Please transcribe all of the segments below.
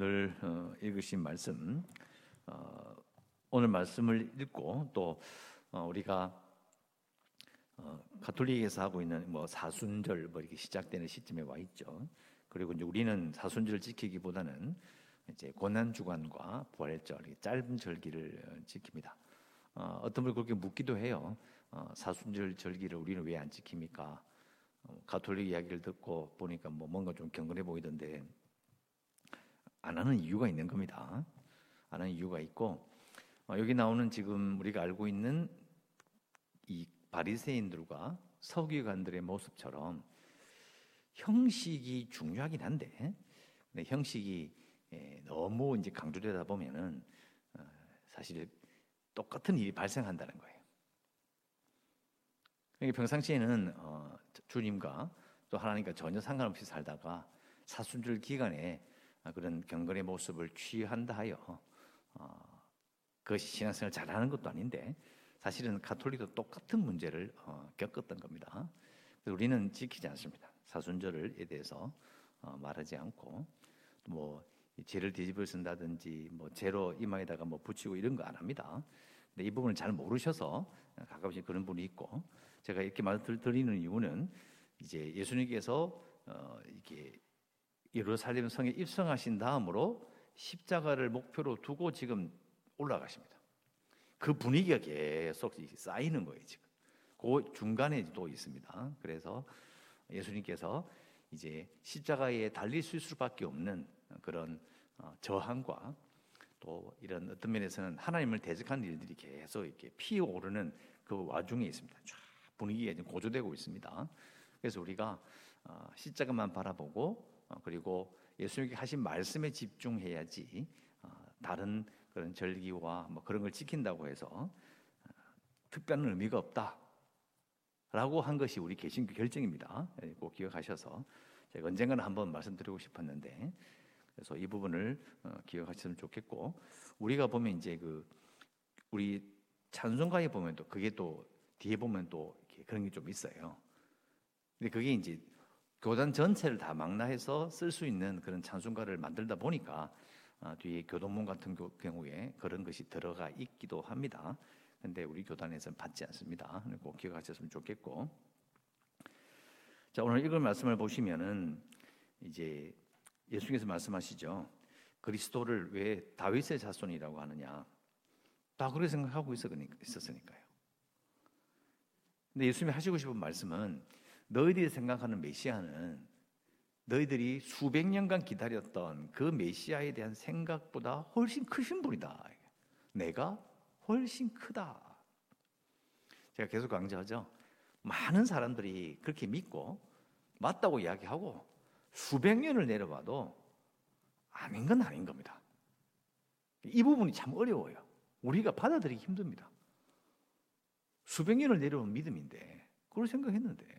오늘 어, 읽으신 말씀 어, 오늘 말씀을 읽고 또 어, 우리가 어, 가톨릭에서 하고 있는 뭐 사순절 뭐 이렇게 시작되는 시점에 와 있죠. 그리고 이제 우리는 사순절을 지키기보다는 이제 고난 주간과 부활절 짧은 절기를 어, 지킵니다. 어, 어떤 분 그렇게 묻기도 해요. 어, 사순절 절기를 우리는 왜 안 지킵니까? 어, 가톨릭 이야기를 듣고 보니까 뭐 뭔가 좀 경건해 보이던데 안 하는 이유가 있는 겁니다. 안 하는 이유가 있고 어, 여기 나오는 지금 우리가 알고 있는 이 바리새인들과 서기관들의 모습처럼 형식이 중요하긴 한데 형식이 예, 너무 이제 강조되다 보면은 어, 사실 똑같은 일이 발생한다는 거예요. 그러니까 평상시에는 어, 주님과 또 하나님과 전혀 상관없이 살다가 사순절 기간에 그런 경건의 모습을 취한다 하여 어, 그것이 신앙생활 잘하는 것도 아닌데 사실은 가톨릭도 똑같은 문제를 어, 겪었던 겁니다. 우리는 지키지 않습니다. 사순절에 대해서 어, 말하지 않고 뭐 죄를 뒤집어 쓴다든지 뭐 죄로 이마에다가 뭐 붙이고 이런 거 안 합니다. 근데 이 부분을 잘 모르셔서 가끔씩 그런 분이 있고 제가 이렇게 말드리는 이유는 이제 예수님께서 어, 이게 예루살렘 성에 입성하신 다음으로 십자가를 목표로 두고 지금 올라가십니다. 그 분위기가 계속 쌓이는 거예요, 지금. 그 중간에도 있습니다. 그래서 예수님께서 이제 십자가에 달릴 수밖에 없는 그런 어, 저항과 또 이런 어떤 면에서는 하나님을 대적하는 일들이 계속 이렇게 피어오르는 그 와중에 있습니다. 쫙 분위기가 고조되고 있습니다. 그래서 우리가 어, 십자가만 바라보고 어, 그리고 예수님께 하신 말씀에 집중해야지 다른 그런 절기와 뭐 그런 걸 지킨다고 해서 특별한 의미가 없다라고 한 것이 우리 개신교 결정입니다. 예, 꼭 기억하셔서 제가 언젠가는 한번 말씀드리고 싶었는데 그래서 이 부분을 어, 기억하시면 좋겠고 우리가 보면 이제 그 우리 찬송가에 보면 또 그게 또 뒤에 보면 또 그런 게 좀 있어요. 근데 그게 이제 교단 전체를 다 망라해서 쓸 수 있는 그런 찬송가를 만들다 보니까 어, 뒤에 교동문 같은 경우에 그런 것이 들어가 있기도 합니다. 근데 우리 교단에서는 받지 않습니다. 꼭 기억하셨으면 좋겠고. 자, 오늘 읽을 말씀을 보시면은 이제 예수님께서 말씀하시죠. 그리스도를 왜 다윗의 자손이라고 하느냐? 다 그렇게 생각하고 있었으니까요. 근데 예수님이 하시고 싶은 말씀은 너희들이 생각하는 메시아는 너희들이 수백 년간 기다렸던 그 메시아에 대한 생각보다 훨씬 크신 분이다. 내가 훨씬 크다. 제가 계속 강조하죠. 많은 사람들이 그렇게 믿고 맞다고 이야기하고 수백 년을 내려봐도 아닌 건 아닌 겁니다. 이 부분이 참 어려워요. 우리가 받아들이기 힘듭니다. 수백 년을 내려온 믿음인데 그걸 생각했는데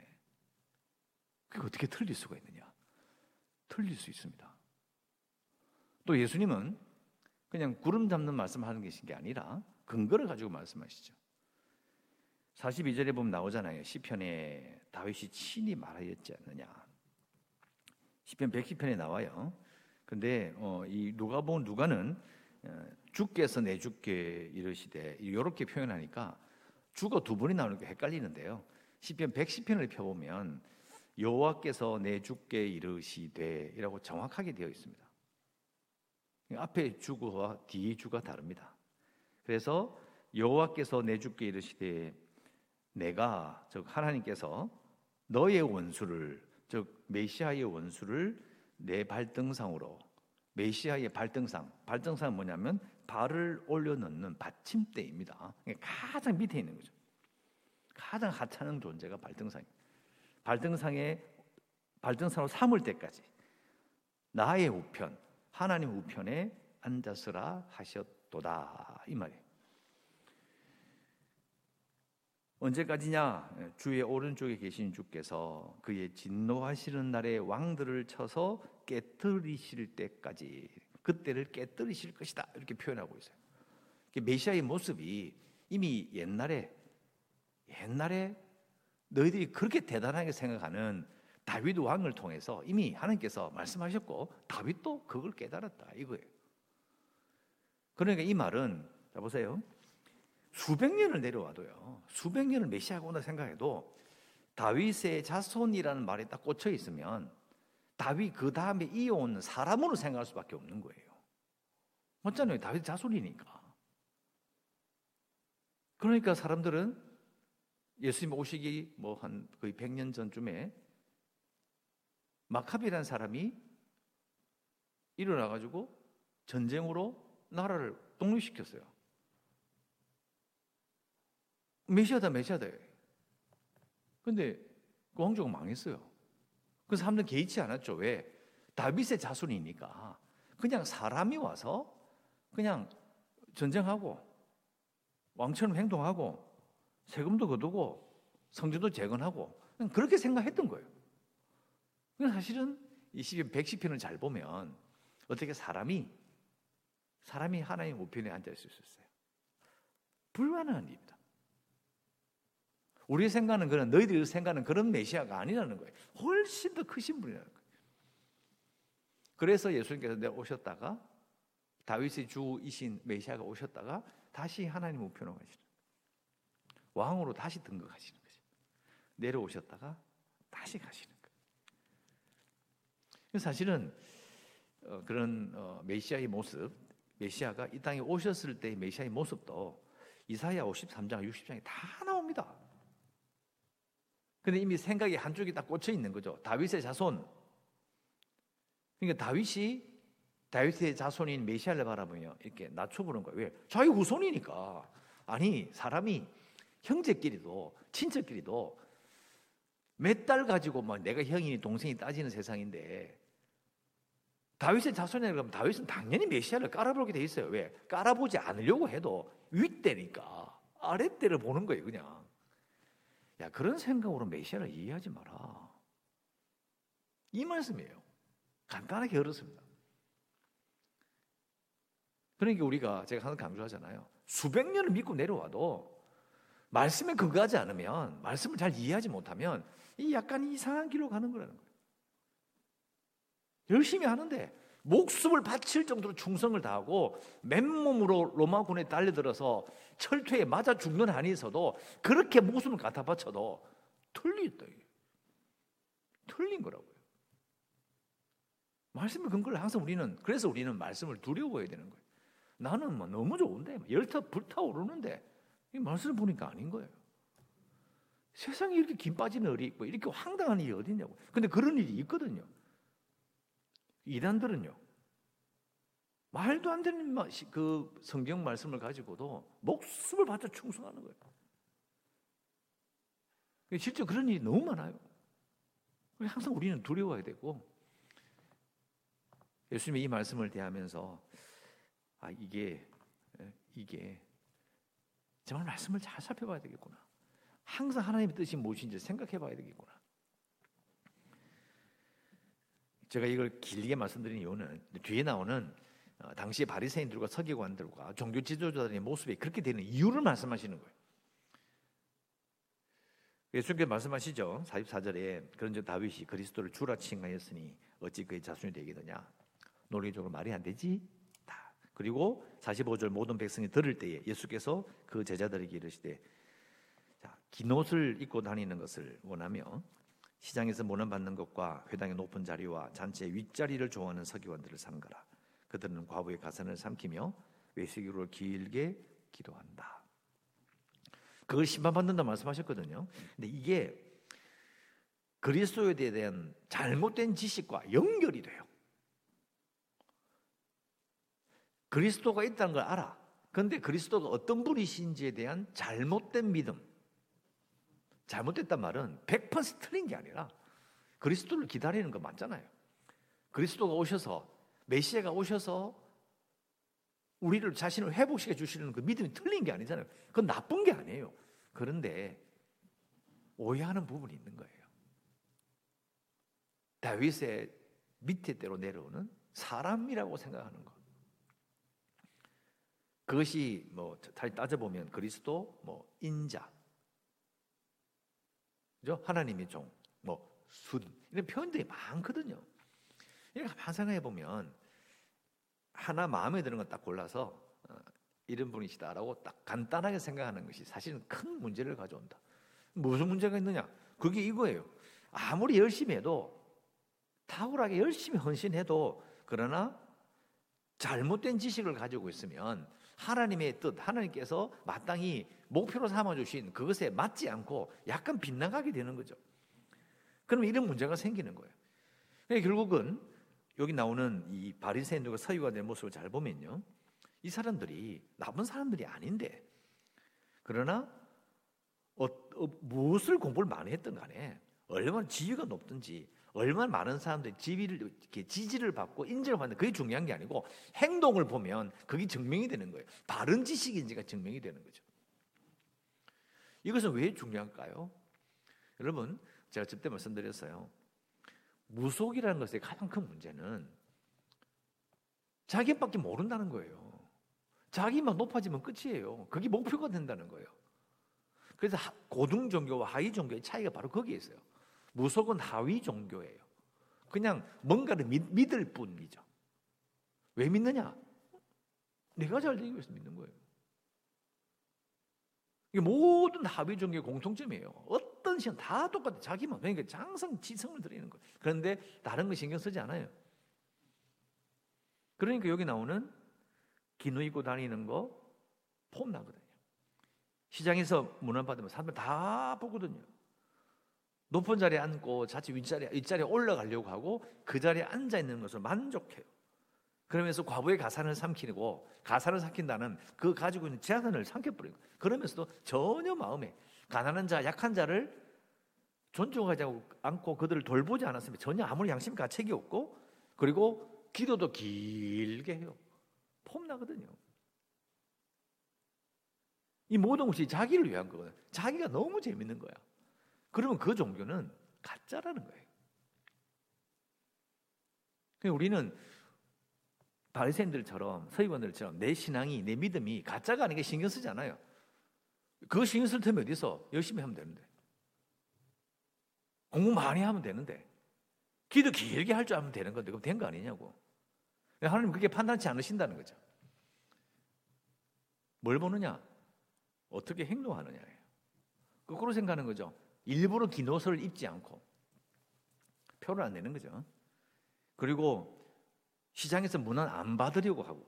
그게 어떻게 틀릴 수가 있느냐? 틀릴 수 있습니다. 또 예수님은 그냥 구름 잡는 말씀 하는 계신 게 아니라 근거를 가지고 말씀하시죠. 42절에 보면 나오잖아요. 시편에 다윗이 친히 말하였지 않느냐. 시편 110편에 나와요. 근데 어, 이 누가 본 누가는 어, 주께서 내 주께 이르시되 이렇게 표현하니까 주가 두 번이 나오는 게 헷갈리는데요. 시편 110편을 펴보면 여호와께서 내 주께 이르시되이라고 정확하게 되어 있습니다. 앞에 주와 뒤 주가 다릅니다. 그래서 여호와께서 내 주께 이르시되 내가 즉 하나님께서 너의 원수를 즉 메시아의 원수를 내 발등상으로 메시아의 발등상 발등상은 뭐냐면 발을 올려놓는 받침대입니다. 가장 밑에 있는 거죠. 가장 하찮은 존재가 발등상. 발등상에 발등상으로 삼을 때까지 나의 우편 하나님 우편에 앉았으라 하셨도다 이 말이에요. 언제까지냐? 주의 오른쪽에 계신 주께서 그의 진노하시는 날에 왕들을 쳐서 깨뜨리실 때까지 그때를 깨뜨리실 것이다 이렇게 표현하고 있어요. 메시아의 모습이 이미 옛날에 옛날에 너희들이 그렇게 대단하게 생각하는 다윗 왕을 통해서 이미 하나님께서 말씀하셨고 다윗도 그걸 깨달았다 이거예요. 그러니까 이 말은 자 보세요. 수백 년을 내려와도요. 수백 년을 메시아가 온다 생각해도 다윗의 자손이라는 말에 딱 꽂혀 있으면 다윗 그 다음에 이어온 사람으로 생각할 수밖에 없는 거예요. 맞잖아요. 다윗 자손이니까. 그러니까 사람들은 예수님 오시기 뭐 한 거의 100년 전쯤에 마카비라는 사람이 일어나 가지고 전쟁으로 나라를 독립시켰어요. 메시아다 메시아다. 근데 그 왕조가 망했어요. 그 사람들 개의치 않았죠. 왜? 다윗의 자손이니까 그냥 사람이 와서 그냥 전쟁하고 왕처럼 행동하고 세금도 거두고 성전도 재건하고 그렇게 생각했던 거예요. 사실은 이 시편 110편을 잘 보면 어떻게 사람이 사람이 하나님 우편에 앉아 있을 수 있어요. 불가능한 일입니다. 우리 생각은 그런 너희들이 생각하는 그런 메시아가 아니라는 거예요. 훨씬 더 크신 분이라는 거예요. 그래서 예수님께서 오셨다가 다윗의 주이신 메시아가 오셨다가 다시 하나님 우편으로 가시는 왕으로 다시 등극하시는 거죠. 내려오셨다가 다시 가시는 거예요. 사실은 어, 그런 어, 메시아의 모습, 메시아가 이 땅에 오셨을 때의 메시아의 모습도 이사야 53장, 60장에 다 나옵니다. 근데 이미 생각이 한쪽이 딱 꽂혀 있는 거죠. 다윗의 자손. 그러니까 다윗이 다윗의 자손인 메시아를 바라보며 이렇게 낮춰보는 거예요. 왜? 자기 후손이니까. 아니, 사람이 형제끼리도, 친척끼리도 몇 달 가지고 막 내가 형이니 동생이 따지는 세상인데 다윗의 자손이라 그러면 다윗은 당연히 메시아를 깔아보게 돼 있어요. 왜? 깔아보지 않으려고 해도 윗대니까 아랫대를 보는 거예요, 그냥. 야, 그런 생각으로 메시아를 이해하지 마라. 이 말씀이에요. 간단하게 어렵습니다. 그러니까 우리가 제가 항상 강조하잖아요. 수백 년을 믿고 내려와도 말씀에 근거하지 않으면 말씀을 잘 이해하지 못하면 이 약간 이상한 길로 가는 거라는 거예요. 열심히 하는데 목숨을 바칠 정도로 충성을 다하고 맨몸으로 로마군에 달려들어서 철퇴에 맞아 죽는 있어도 그렇게 목숨을 갖다 바쳐도 틀리다. 틀린 거라고요. 말씀의 근거를 항상 우리는 그래서 우리는 말씀을 두려워해야 되는 거예요. 나는 뭐 너무 좋은데 열타 불타오르는데 이 말씀을 보니까 아닌 거예요. 세상에 이렇게 김 빠진 을이 있고 이렇게 황당한 일이 어디 있냐고. 근데 그런 일이 있거든요. 이단들은요. 말도 안 되는 그 성경 말씀을 가지고도 목숨을 바쳐 충성하는 거예요. 실제 그런 일이 너무 많아요. 항상 우리는 두려워야 되고 예수님의 이 말씀을 대하면서 아 이게 예, 이게 정말 말씀을 잘 살펴봐야 되겠구나. 항상 하나님의 뜻이 무엇인지 생각해봐야 되겠구나. 제가 이걸 길게 말씀드린 이유는 뒤에 나오는 어, 당시 바리새인들과 서기관들과 종교 지도자들의 모습이 그렇게 되는 이유를 말씀하시는 거예요. 예수님께서 말씀하시죠. 44절에 그런즉 다윗이 그리스도를 주라 칭하였으니 어찌 그의 자손이 되겠느냐. 논리적으로 말이 안 되지. 그리고 45절 모든 백성이 들을 때에 예수께서 그 제자들에게 이르시되 자, 긴 옷을 입고 다니는 것을 원하며 시장에서 모난 받는 것과 회당의 높은 자리와 잔치의 윗자리를 좋아하는 서기관들을 삼가라. 그들은 과부의 가산을 삼키며 외식으로 길게 기도한다. 그걸 심판받는다 말씀하셨거든요. 근데 이게 그리스도에 대한 잘못된 지식과 연결이 돼요. 그리스도가 있다는 걸 알아. 그런데 그리스도가 어떤 분이신지에 대한 잘못된 믿음. 잘못됐단 말은 100% 틀린 게 아니라 그리스도를 기다리는 거 맞잖아요. 그리스도가 오셔서 메시아가 오셔서 우리를 자신을 회복시켜 주시는 그 믿음이 틀린 게 아니잖아요. 그건 나쁜 게 아니에요. 그런데 오해하는 부분이 있는 거예요. 다윗의 밑에 대로 내려오는 사람이라고 생각하는 것. 그것이 뭐 따져보면 그리스도 뭐 인자 그죠? 하나님의 종, 뭐 순 이런 표현들이 많거든요. 이렇게 가만 생각해 보면 하나 마음에 드는 거딱 골라서 어, 이런 분이시다라고 딱 간단하게 생각하는 것이 사실은 큰 문제를 가져온다. 무슨 문제가 있느냐? 그게 이거예요. 아무리 열심히 해도 탁월하게 열심히 헌신해도 그러나 잘못된 지식을 가지고 있으면 하나님의 뜻, 하나님께서 마땅히 목표로 삼아 주신 그것에 맞지 않고 약간 빗나가게 되는 거죠. 그럼 이런 문제가 생기는 거예요. 그러니까 결국은 여기 나오는 이 바리새인들과 서유가 된 모습을 잘 보면요. 이 사람들이 나쁜 사람들이 아닌데 그러나 어, 어, 무엇을 공부를 많이 했던 간에 얼마나 지위가 높든지 얼마나 많은 사람들이 지위를 이렇게 지지를 받고 인정을 받는 그게 중요한 게 아니고 행동을 보면 그게 증명이 되는 거예요. 바른 지식인지가 증명이 되는 거죠. 이것은 왜 중요할까요? 여러분, 제가 저때 말씀드렸어요. 무속이라는 것의 가장 큰 문제는 자기밖에 모른다는 거예요. 자기만 높아지면 끝이에요. 그게 목표가 된다는 거예요. 그래서 고등 종교와 하위 종교의 차이가 바로 거기에 있어요. 무속은 하위 종교예요. 그냥 뭔가를 믿, 믿을 뿐이죠. 왜 믿느냐? 내가 잘 되기 위해서 믿는 거예요. 이게 모든 하위 종교의 공통점이에요. 어떤 시간 다 똑같아. 자기만. 그러니까 항상 지성을 드리는 거예요. 그런데 다른 거 신경 쓰지 않아요. 그러니까 여기 나오는 기누 입고 다니는 거 폼나거든요. 시장에서 문안 받으면 사람들 다 보거든요. 높은 자리에 앉고 자칫 윗자리에, 윗자리에 올라가려고 하고 그 자리에 앉아 있는 것을 만족해요. 그러면서 과부의 가산을 삼키고 가산을 삼킨다는 그 가지고 있는 재산을 삼켜버리고 그러면서도 전혀 마음에 가난한 자, 약한 자를 존중하지 않고 그들을 돌보지 않았으면 전혀 아무리 양심 가책이 없고 그리고 기도도 길게 해요. 폼나거든요. 이 모든 것이 자기를 위한 거거든. 자기가 너무 재밌는 거야. 그러면 그 종교는 가짜라는 거예요. 우리는 바리새인들처럼 서기관들처럼 내 신앙이 내 믿음이 가짜가 아닌 게 신경 쓰지 않아요. 그거 신경 쓸 테면 어디서 열심히 하면 되는데 공부 많이 하면 되는데 기도 길게 할 줄 알면 되는 건데 그럼 된 거 아니냐고. 하나님 그게 판단치 않으신다는 거죠. 뭘 보느냐? 어떻게 행동하느냐예요. 거꾸로 생각하는 거죠. 일부러 긴 옷을 입지 않고 표를 안 내는 거죠. 그리고 시장에서 문안 안 받으려고 하고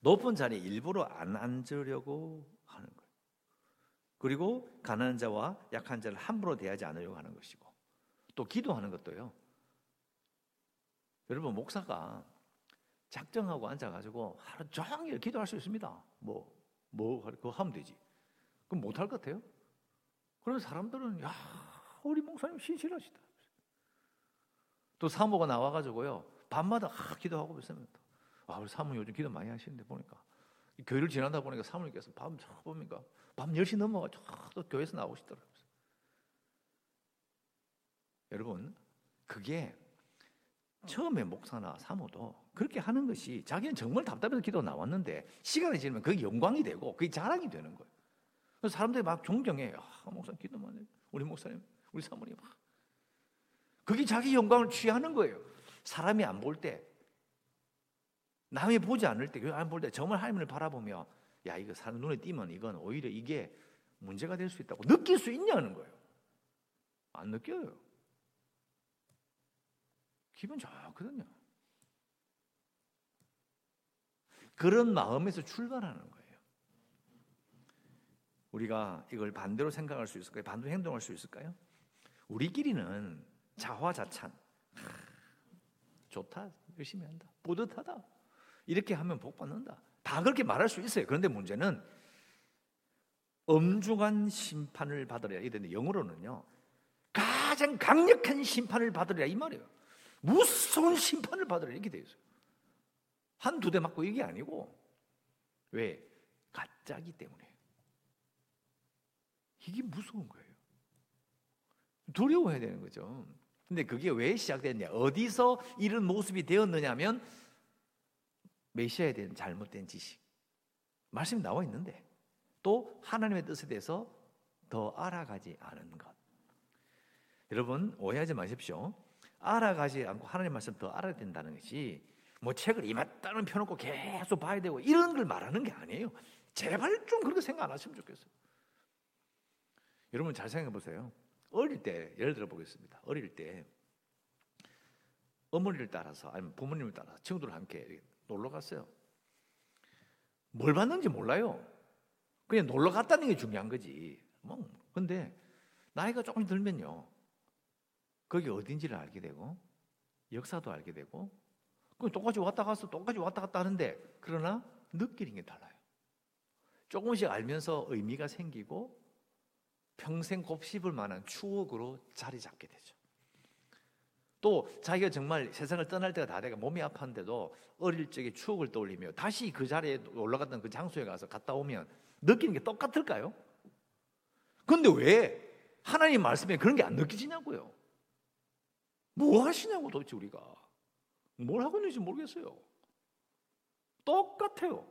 높은 자리에 일부러 안 앉으려고 하는 거예요. 그리고 가난한 자와 약한 자를 함부로 대하지 않으려고 하는 것이고 또 기도하는 것도요. 여러분 목사가 작정하고 앉아가지고 하루 종일 기도할 수 있습니다. 뭐, 뭐, 그거 하면 되지. 그럼 못할 것 같아요? 그러면 사람들은, 야, 우리 목사님 신실하시다. 또 사모가 나와가지고요, 밤마다 아, 기도하고 있습니다. 아, 우리 사모 요즘 기도 많이 하시는데 보니까. 교회를 지나다 보니까 사모님께서 밤 보니까 밤 10시 넘어가지고 또 교회에서 나오시더라고요. 여러분, 그게 처음에 목사나 사모도 그렇게 하는 것이 자기는 정말 답답해서 기도 나왔는데 시간이 지나면 그게 영광이 되고 그게 자랑이 되는 거예요. 사람들이 막 존경해. 아, 목사 기도만 해. 우리 목사님, 우리 사모님. 그게 자기 영광을 취하는 거예요. 사람이 안 볼 때, 남이 보지 않을 때, 안 볼 때 정말 하나님을 바라보며 야 이거 사람 눈에 띄면 이건 오히려 이게 문제가 될 수 있다고 느낄 수 있냐는 거예요. 안 느껴요. 기분 좋거든요. 그런 마음에서 출발하는 거예요. 우리가 이걸 반대로 생각할 수 있을까요? 반대로 행동할 수 있을까요? 우리끼리는 자화자찬. 좋다. 열심히 한다. 뿌듯하다. 이렇게 하면 복 받는다. 다 그렇게 말할 수 있어요. 그런데 문제는 엄중한 심판을 받으려 이랬는데 영어로는요. 가장 강력한 심판을 받으려 이 말이에요. 무서운 심판을 받으려 이렇게 되어 있어요. 한 두 대 맞고 이게 아니고 왜? 가짜기 때문에. 이게 무서운 거예요. 두려워해야 되는 거죠. 근데 그게 왜 시작됐냐? 어디서 이런 모습이 되었느냐면 메시아에 대한 잘못된 지식. 말씀이 나와 있는데 또 하나님의 뜻에 대해서 더 알아가지 않은 것. 여러분 오해하지 마십시오. 알아가지 않고 하나님 말씀 더 알아야 된다는 것이 뭐 책을 이만따는 펴놓고 계속 봐야 되고 이런 걸 말하는 게 아니에요. 제발 좀 그렇게 생각 안 하시면 좋겠어요. 여러분 잘 생각해 보세요. 어릴 때 예를 들어 보겠습니다. 어릴 때 어머니를 따라서 아니면 부모님을 따라서 친구들과 함께 놀러 갔어요. 뭘 봤는지 몰라요. 그냥 놀러 갔다는 게 중요한 거지. 뭐 근데 나이가 조금 들면요. 거기 어딘지를 알게 되고 역사도 알게 되고 그 똑같이 왔다 갔어 똑같이 왔다 갔다 하는데 그러나 느끼는 게 달라요. 조금씩 알면서 의미가 생기고 평생 곱씹을 만한 추억으로 자리 잡게 되죠. 또 자기가 정말 세상을 떠날 때가 다 돼가 몸이 아팠는데도 어릴 적의 추억을 떠올리며 다시 그 자리에 올라갔던 그 장소에 가서 갔다 오면 느끼는 게 똑같을까요? 근데 왜 하나님 말씀에 그런 게 안 느껴지냐고요? 뭐 하시냐고 도대체 우리가 뭘 하고 있는지 모르겠어요. 똑같아요.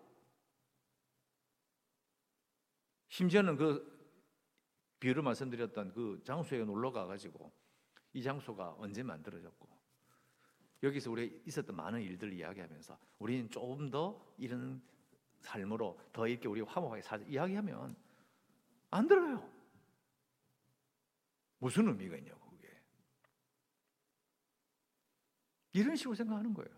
심지어는 그 비유를 말씀드렸던 그 장소에 놀러 가가지고 이 장소가 언제 만들어졌고 여기서 우리 있었던 많은 일들을 이야기하면서 우리는 조금 더 이런 삶으로 더 이렇게 우리 화목하게 살 이야기하면 안 들어요. 무슨 의미가 있냐고 그게. 이런 식으로 생각하는 거예요.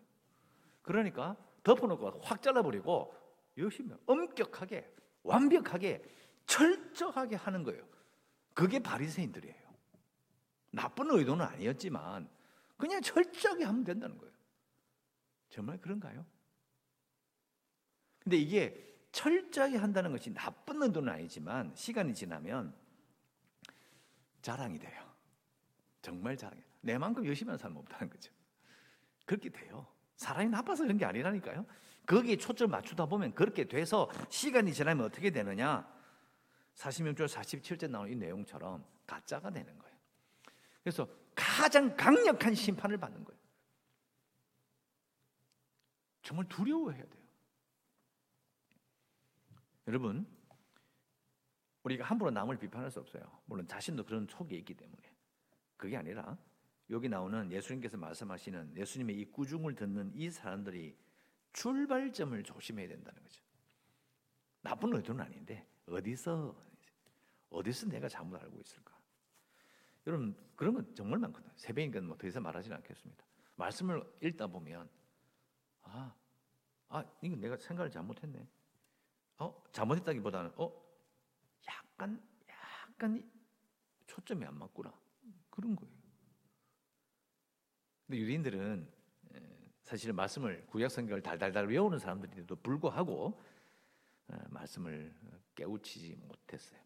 그러니까 덮어놓고 확 잘라버리고 열심히 엄격하게 완벽하게 철저하게 하는 거예요. 그게 바리새인들이에요. 나쁜 의도는 아니었지만 그냥 철저하게 하면 된다는 거예요. 정말 그런가요? 근데 이게 철저하게 한다는 것이 나쁜 의도는 아니지만 시간이 지나면 자랑이 돼요. 정말 자랑이. 내 만큼 열심히 하는 사람 없다는 거죠. 그렇게 돼요. 사람이 나빠서 그런 게 아니라니까요. 거기에 초점 맞추다 보면 그렇게 돼서 시간이 지나면 어떻게 되느냐? 46절 47절 나오는 이 내용처럼 가짜가 되는 거예요. 그래서 가장 강력한 심판을 받는 거예요. 정말 두려워해야 돼요. 여러분, 우리가 함부로 남을 비판할 수 없어요. 물론 자신도 그런 촉이 있기 때문에. 그게 아니라 여기 나오는 예수님께서 말씀하시는 예수님의 이 꾸중을 듣는 이 사람들이 출발점을 조심해야 된다는 거죠. 나쁜 의도는 아닌데 어디서 어디서 내가 잘못 알고 있을까? 여러분 그런 건 정말 많거든요. 새벽이니까 뭐 더 이상 말하지는 않겠습니다. 말씀을 읽다 보면 아, 아 이거 내가 생각을 잘못했네. 어 잘못했다기보다는 어 약간 약간 초점이 안 맞구나 그런 거예요. 근데 유대인들은 사실 말씀을 구약 성경을 달달달 외우는 사람들인데도 불구하고 말씀을 깨우치지 못했어요.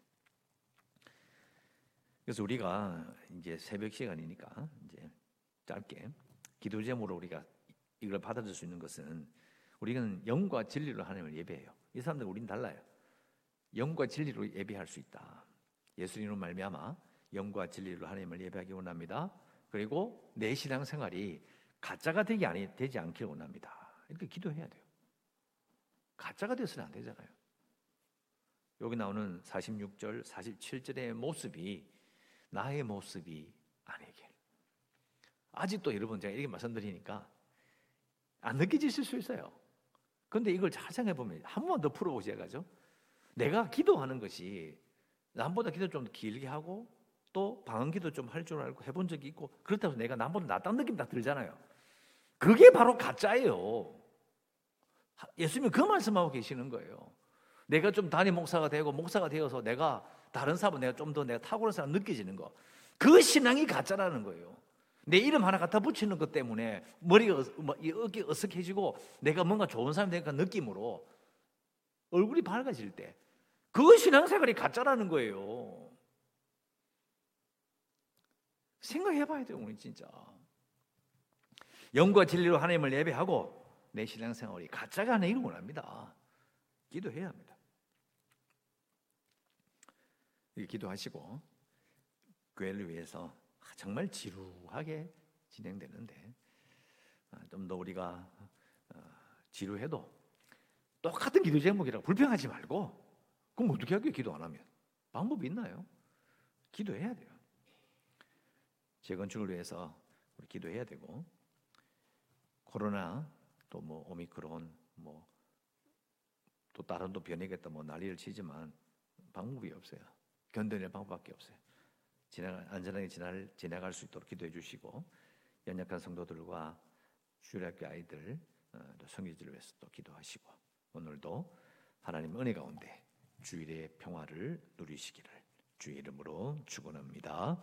그래서 우리가 이제 새벽 시간이니까 이제 짧게 기도 제목으로 우리가 이걸 받아줄 수 있는 것은 우리는 영과 진리로 하나님을 예배해요. 이 사람들 우리는 달라요. 영과 진리로 예배할 수 있다. 예수님으로 말미암아 영과 진리로 하나님을 예배하기 원합니다. 그리고 내 신앙 생활이 가짜가 되지 않기를 원합니다. 이렇게 기도해야 돼요. 가짜가 되서는 안 되잖아요. 여기 나오는 46절, 47절의 모습이 나의 모습이 아니길. 아직도 여러분 제가 이렇게 말씀드리니까 안 느껴지실 수 있어요. 그런데 이걸 잘 생각해 보면 한 번만 더 풀어보셔야죠. 내가 기도하는 것이 남보다 기도 좀 길게 하고 또 방언기도 좀 할 줄 알고 해본 적이 있고 그렇다고 내가 남보다 낫다는 느낌 딱 들잖아요. 그게 바로 가짜예요. 예수님이 그 말씀하고 계시는 거예요. 내가 좀 단임 목사가 되고 목사가 되어서 내가 다른 사람 내가 좀 더 내가 탁월한 사람 느껴지는 거. 그 신앙이 가짜라는 거예요. 내 이름 하나 갖다 붙이는 것 때문에 머리가 뭐, 어깨 어색해지고 내가 뭔가 좋은 사람이 되니까 느낌으로 얼굴이 밝아질 때 그 신앙생활이 가짜라는 거예요. 생각해 봐야 돼요, 우리 진짜. 영과 진리로 하나님을 예배하고 내 신앙생활이 가짜가 아니길 원합니다. 기도해야 합니다. 기도하시고 교회를 위해서 정말 지루하게 진행되는데 아, 좀더 우리가 어, 지루해도 똑같은 기도 제목이라고 불평하지 말고 그럼 어떻게 하게 기도 안 하면 방법이 있나요? 기도해야 돼요. 재건축을 위해서 우리 기도해야 되고 코로나 또 뭐 오미크론 뭐 또 다른 또 변이겠다 뭐 난리를 치지만 방법이 없어요. 견뎌낼 방법밖에 없어요. 지나 안전하게 지날 지나갈 수 있도록 기도해 주시고 연약한 성도들과 주일학교 아이들 어, 또 성교지를 위해서 또 기도하시고 오늘도 하나님 은혜 가운데 주일의 평화를 누리시기를 주의 이름으로 축원합니다.